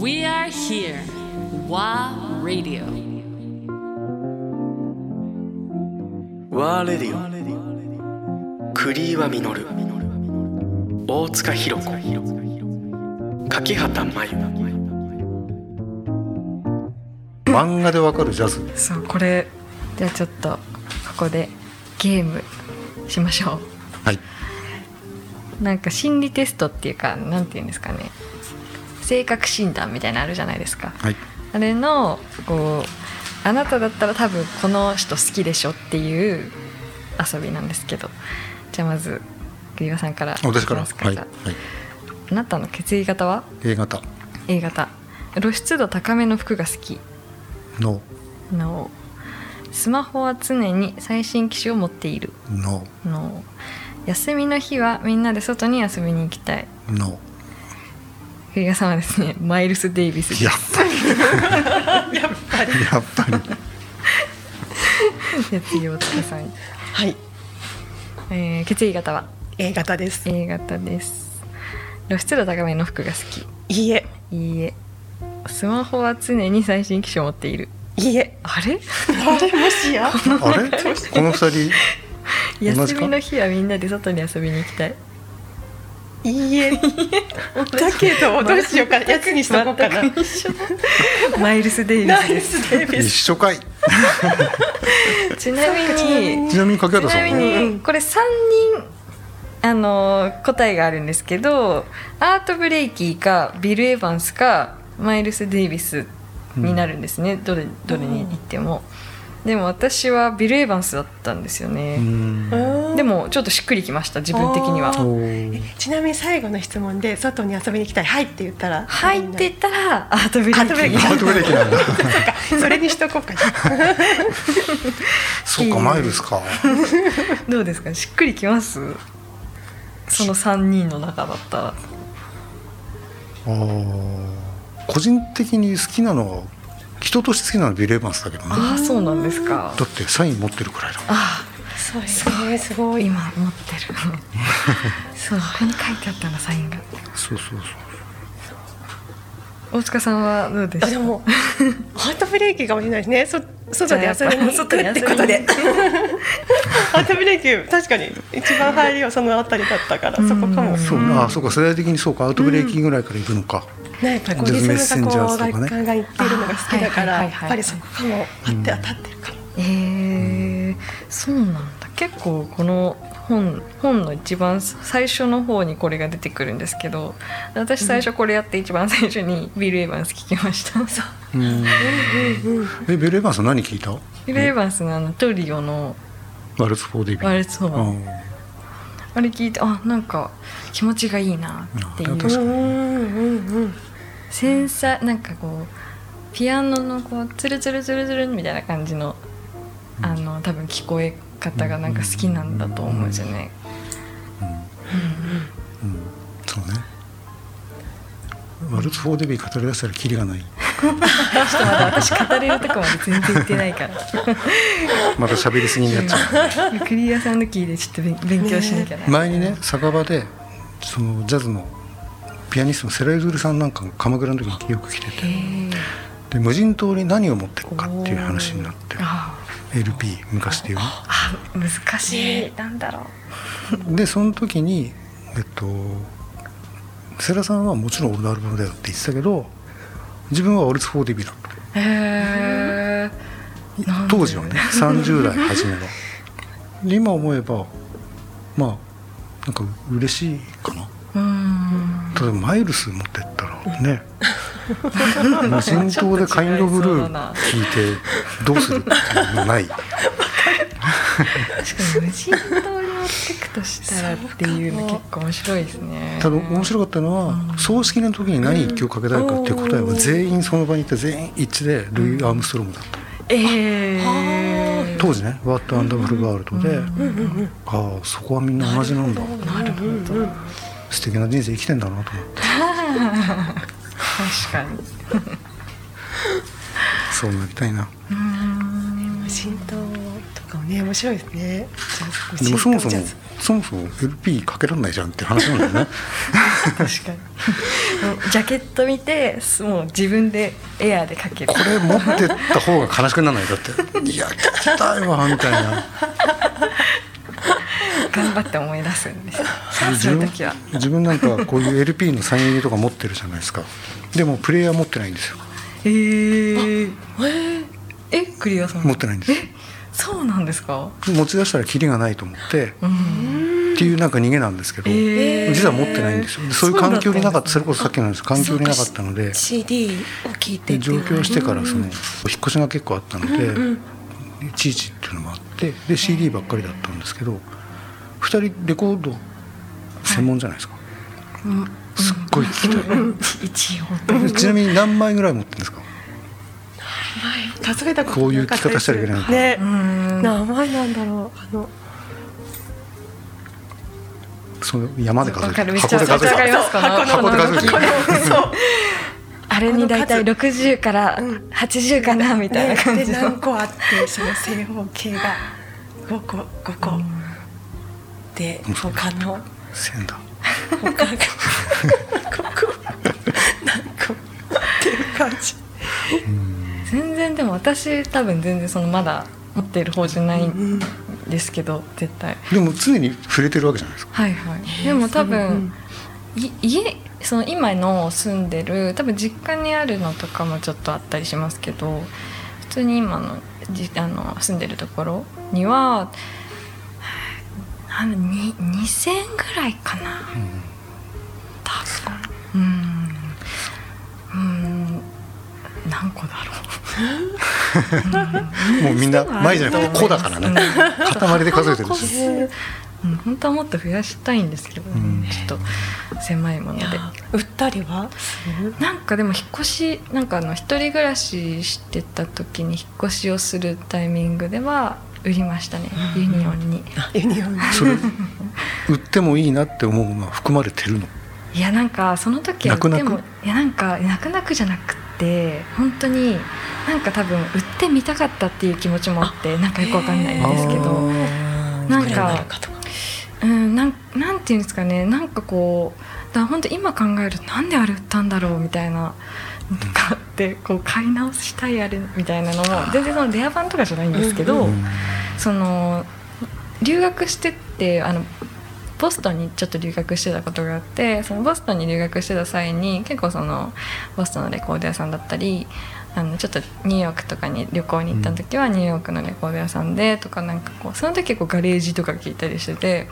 We are here. WA Radio. ワーレディオ栗岩実大塚弘子。柿畑真由。漫画でわかるジャズ？そうこれ。じゃあちょっとここでゲームしましょはい、うなんか心理テストっていうかなんていうんですかね性格診断みたいなのあるじゃないですか。はい、あれのこうあなただったら多分この人好きでしょっていう遊びなんですけど。じゃあまず栗岩さんから。私から？いきますはい、じはああなたの血液型は？A 型。A 型。露出度高めの服が好き。ののスマホは常に最新機種を持っている。のの休みの日はみんなで外に遊びに行きたい。の栗川さんはですね。マイルス・デイビスです。やっぱり。やっぱり。やっぱりじゃあ次大塚さん、はい。えー血液型は？A 型です。A 型です。露出度高めの服が好いいえ。きいいえ。スマホは常に最新機種を持っている。いいえ。あれ？あれ？もしや？あれ？この二人？休みの日はみんなで外に遊びに行きたいいいえ。だけどどうしようか。やつにしとこうかな。マイルス・デイビスです。一ス緒かい。ちなみにちなみに柿ちなみ畑さん。これ3人あの答えがあるんですけどアート・ブレイキーかビル・エヴァンスかマイルス・デイビスになるんですね、どれどれに行っても。でも私はビル・エヴァンスだったんですようね。んでもちょっとしっくりきました自分的には。ちなみに最後の質問で外に遊びに行きたいはいって言ったら入っていったらアート・ブレイキアートブレーキなんだ それにしとこうか。な そっかマイルスか。どうですか？しっくりきます？その3人の中だったら。あー。個人的に好きなのは人として好きなのはビル・エヴァンスだけどね。ああそうなんですか。だってサイン持ってるくらいだもん。あそうですね。すごい今持ってる。そうここに書いてあったんだサインが。そうそうそう大塚さんはどうででもハートブレーキかもしれないですね。そ外で遊びに行くってことで。ハートブレーキ確かに一番入りはそのあたりだったからそこかも。うんそうあそうか世代的にそうか。アウトブレーキぐらいから行くのか、ねやっぱりこうリズムがこうねが言ってるのが好きだからやっぱりそこかも。あって当たってるかも。えー、そうなんだ。結構この本本の一番最初の方にこれが出てくるんですけど私最初これやって一番最初にビル・エヴァンス聞きました。う。ん。えビル・エヴァンス何聞いた？ビル・エヴァンスのあのトリオのワルツ・フォー・デビワールツフォー。あれ聞いてあなんか気持ちがいいなっていう。あ確かに。うんうんうん。繊細なんかこうピアノのこうツルツルツルツルみたいな感じのあの多分聞こえ方がなんか好きなんだと思うん。ですよね。うん。そうね。ワルツ・フォー・デビー語り出したらキリがない。ちょっとまだ私語れるとこまで全然行ってないから。また喋りすぎになっちゃう。クリアさんのキーでちょっと勉勉強しなきゃな、前にね酒場でそのジャズのピアニストのセライズルさんなんかが鎌倉の時によく来てて。で無人島に何を持っていくかっていう話になって。あ LP 昔でいうねあ難しい。なんだろう。でその時にえっと世良さんはもちろん俺のアルバムだよって言ってたけど自分はオルツ・フォー・デビだったへえ当時はね30代初めはで今思えばまあなんか嬉しいかな。うん。例えばマイルス持ってったらね無人島でカインドブルー聞いてどうするっていうのない。確かに。無人島に持ってくとしたらっていうの結構面白いですね。ただ面白かったのは葬式の時に何一曲かけたいかっていう答えは全員その場にいて全員一致でルイ・アームストロングだった。ええ当時ね「ワット・アンダーフル・ワールドで」ああそこはみんな同じなんだ。なるほど。素敵な人生生きてんだなと思って 確かに。そうなりたいな。無人島とかもね面白いですねでもそもそもそもそも LP かけられないじゃん。って話なん。だよね確かにジャケット見てもう自分でエアーでかけるこれ持ってった方が悲しくならないだっていや聞きたいわみたいな頑張って思い出すんですよ。自分そういう時は。自分なんかこういう LP のサイン入りとか持ってるじゃないですか。でもプレイヤー持ってないんですよ。えー、えクリアさん。持ってないんです。よそうなんですか？持ち出したらキリがないと思ってうんっていうなんか逃げなんですけど、えー。実は持ってないんですよ。でそういう環境になかった。それこそさっきの話環境になかったので CD を聞いてで上京してからそのうん引っ越しが結構あったので、いちいちっていうのもあってで CD ばっかりだったんですけど2人レコード専門じゃないですか、すっごい聞きたい、一応。ちなみに何枚ぐらい持ってるんですか？数えたことこういうなかったです。聞き方したらいけないね。うん。何枚なんだろう？あの。その山で数える。箱で数えてわかります。この箱で数えてこの。そう。あれに大体60からうん。80かなみたいな感じの。何個あってその正方形が。5個5個で他の。線だ。他が5個何個。っていう感じ。全然でも私多分全然そのまだ持ってる方じゃないんですけど絶対。でも常に触れてるわけじゃないですか。はいはい。でも多分い家その今の住んでる多分実家にあるのとかもちょっとあったりしますけど普通に今のじあの住んでるところにはあのに2000ぐらいかな。多分。うん。うん。何個だろう。もうみんな前じゃなくて子だからね。塊で数えてるし。うん、本当はもっと増やしたいんですけど、うん。ちょっと狭いもので。売ったりは？なんかでも引っ越しなんかあの一人暮らししてた時に引っ越しをするタイミングでは売りましたね、ユニオンに。ユニオンに。それ売ってもいいなって思うのは含まれてるの？いやなんかその時は泣く泣く？でもいやなんか泣く泣くじゃなくて本当になんか多分売ってみたかったっていう気持ちもあってなんかよくわかんないんですけどなんかるかとか。うん、なんなんていうんですかねなんかこうだ本当今考えるとなんであれ売ったんだろうみたいなのとかってこう買い直したいあれみたいなのも全然そのレア版とかじゃないんですけど、うんその留学してってあのボストンにちょっと留学してたことがあってそのボストンに留学してた際に結構そのボストンのレコード屋さんだったりあのちょっとニューヨークとかに旅行に行った時はニューヨークのレコード屋さんでとかなんかこうその時結構ガレージとか聞いたりしてて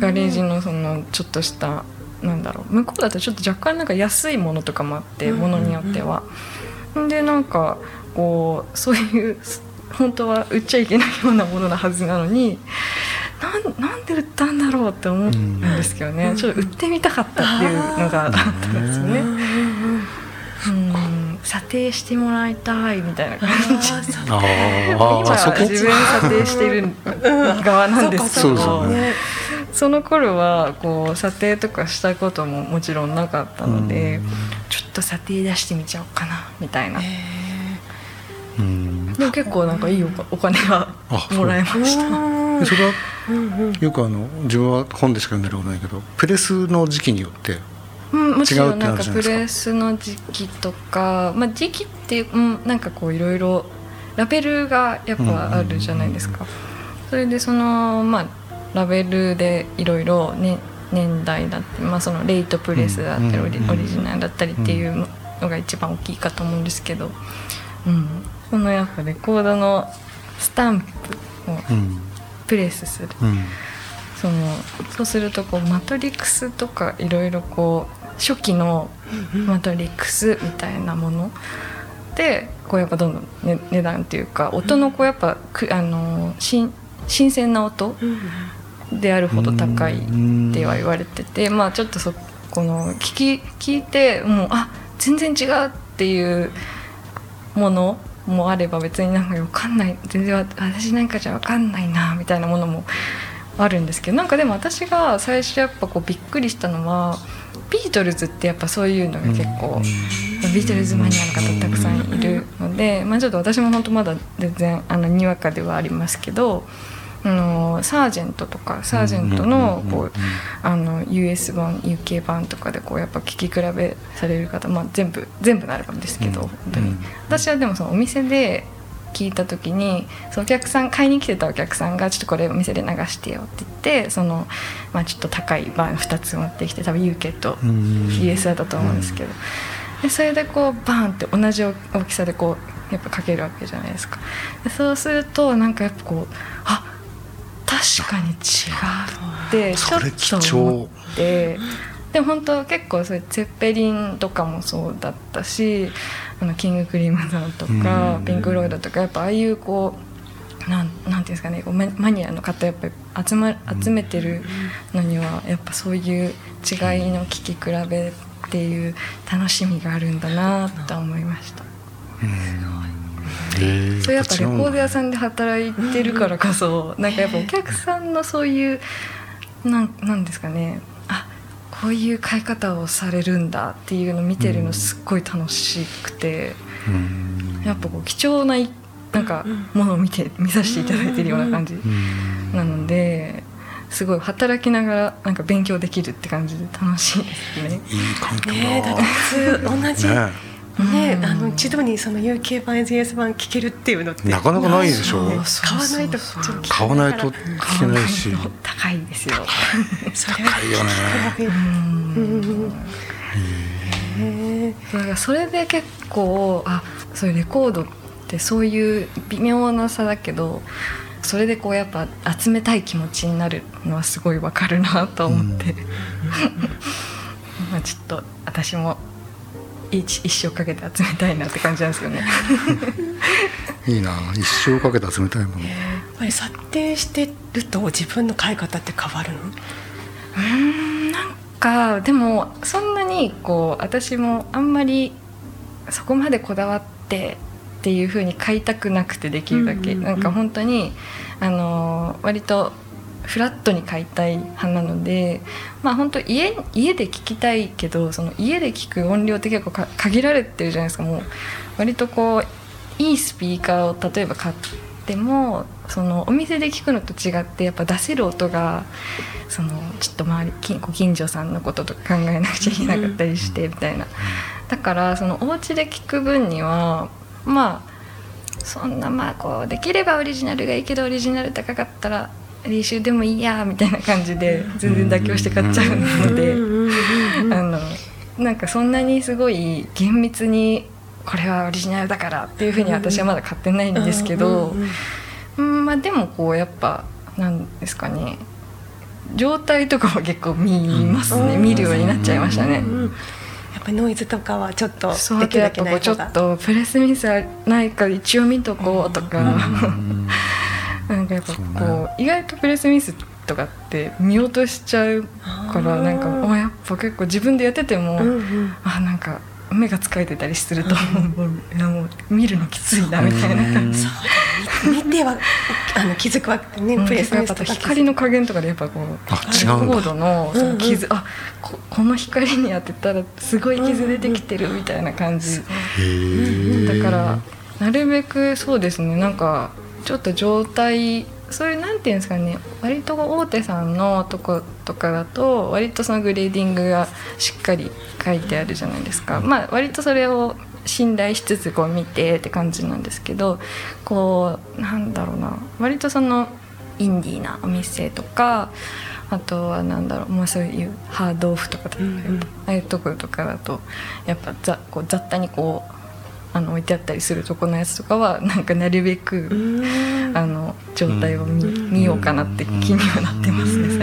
ガレージのそのちょっとしたなんだろう向こうだとちょっと若干なんか安いものとかもあってものによっては。でなんかこうそういう本当は売っちゃいけないようなものなはずなのになんなんで売ったんだろうって思うんですけどね、ちょっと売ってみたかったっていうのがあったんですよね。うん。査定してもらいたいみたいな感じ。あ今自分査定してる側なんですけど、ねその頃はこう査定とかしたことももちろんなかったのでちょっと査定出してみちゃおうかなみたいな。うん。でも結構なんかいいおかお金がもらえました。でそれは？よくあの自分は本でしか読んだことないけどプレスの時期によってうん、もちろんなんか違うってあるじゃないですか。プレスの時期とか、まあ、時期って、うん、なんかこういろいろラベルがやっぱあるじゃないですか。それでそのまあラベルでいろいろね年代だって、まあ、そのレイトプレスだったり、うんオリジナルだったりっていうのが一番大きいかと思うんですけど、うん、そのやっぱレコードのスタンプをうん。プレスする。うん。そのそうするとこうマトリックスとかいろいろこう初期のマトリックスみたいなもの。でこうやっぱどんどん、ね、値段っていうか音のこうやっぱくあの新新鮮な音であるほど高いっては言われててまあちょっとそこの聞き聞いてもうあ全然違うっていうものもあれば別になんか分かんない全然私なんかじゃ分かんないなみたいなものもあるんですけどなんかでも私が最初やっぱこうびっくりしたのはビートルズってやっぱそういうのが結構、ビートルズマニアの方たくさんいるので、まあ、ちょっと私も本当まだ全然あのにわかではありますけどあのサージェントとかサージェントのこうあの US 版 UK 版とかでこうやっぱ聴き比べされる方、まあ、全部全部のアルバムですけど、うん。本当に。うん。私はでもそのお店で聞いた時にそのお客さん買いに来てたお客さんが「ちょっとこれお店で流してよ」って言ってその、まあ、ちょっと高い版2つ持ってきて多分 UK とうん US だったと思うんですけど、でそれでこうバーンって同じ大きさでこうやっぱかけるわけじゃないですか。でそうするとなんかやっぱこうあ確かに違うってちょっと思重。って。でも本当結構そういうゼッペリンとかもそうだったしあのキングクリームさんとかうん。ピンク・ロイドとかやっぱああいうこうなんなんていうんですかねこうママニアの方やっぱり集,、ま、集めてるのにはやっぱそういう違いの聴き比べっていう楽しみがあるんだなと思いました。それやっぱレコード違屋さんで働いてるからこそ、なんかやっぱお客さんのそういうなんなんですかね。あこういう買い方をされるんだっていうのを見てるのすっごい楽しくて、うん。やっぱこう貴重ないなんかものを見て見させていただいてるような感じうん。なのですごい働きながらなんか勉強できるって感じで楽しいですね。いい環境ねえだって普通同じね。ねうんあの一度にその UK 版 SES 版聴けるっていうのってなかなかないでしょう。買わないとちょっと買わないと聞けないし。高いですよ。それは高いよねだからそれで結構あそういうレコードってそういう微妙な差だけどそれでこうやっぱ集めたい気持ちになるのはすごいわかるなと思って、まあちょっと私も一一生かけて集めたいなって感じなんですよね。いいな。一生かけて集めたいものやっぱり査定してると自分の買い方って変わるの？うーんなんかでもそんなにこう私もあんまりそこまでこだわってっていう風に買いたくなくてできるだけ、うんうんうんなんか本当にあの割とフラットに買いたい派なのでまあ本当家家で聞きたいけどその家で聞く音量って結構か限られてるじゃないですか。もう割とこういいスピーカーを例えば買ってもそのお店で聞くのと違ってやっぱ出せる音がそのちょっと周りきご近所さんのこととか考えなくちゃいけなかったりしてみたいな。だからそのお家で聞く分にはまあそんなまあこうできればオリジナルがいいけどオリジナル高かったら練習でもいいやみたいな感じで全然妥協して買っちゃうので。あのなんかそんなにすごい厳密にこれはオリジナルだからっていうふうに私はまだ買ってないんですけど、うんまあでもこうやっぱなんですかね状態とかは結構見ますね、うん。見るようになっちゃいましたね。ノイズとかはちょっとできるだけやっぱこうちょない方が。っとプレスミスないか一応見とこうとか、うん。なんかやっぱこねう意外とプレスミスとかって見落としちゃうからなんかあやっぱ結構自分でやってても、うんうんあなんか目が疲れてたりすると、もう。いやもう見るのきついなみたいな。感じ。そう見てはあの気づくわけね、プレスやっぱミスとか光の加減とかでやっぱこうあ違うんだコードのその傷、うんあここの光に当てたらすごい傷出てきてるみたいな感じ、へえだからなるべくそうですねなんかちょっと状態そういうなんていうんですかね割と大手さんのとことかだと割とそのグレーディングがしっかり書いてあるじゃないですか、まあ割とそれを信頼しつつこう見てって感じなんですけどこうなんだろうな。割とそのインディーなお店とかあとはなんだろう。もうそういうハードオフとかだと、うんうん。ああいうところとかだとやっぱざこう雑多にこうあの置いてあったりするとこのやつとかはなんかなるべく、うん。あの状態を見,、見ようかなって気にはなってますね、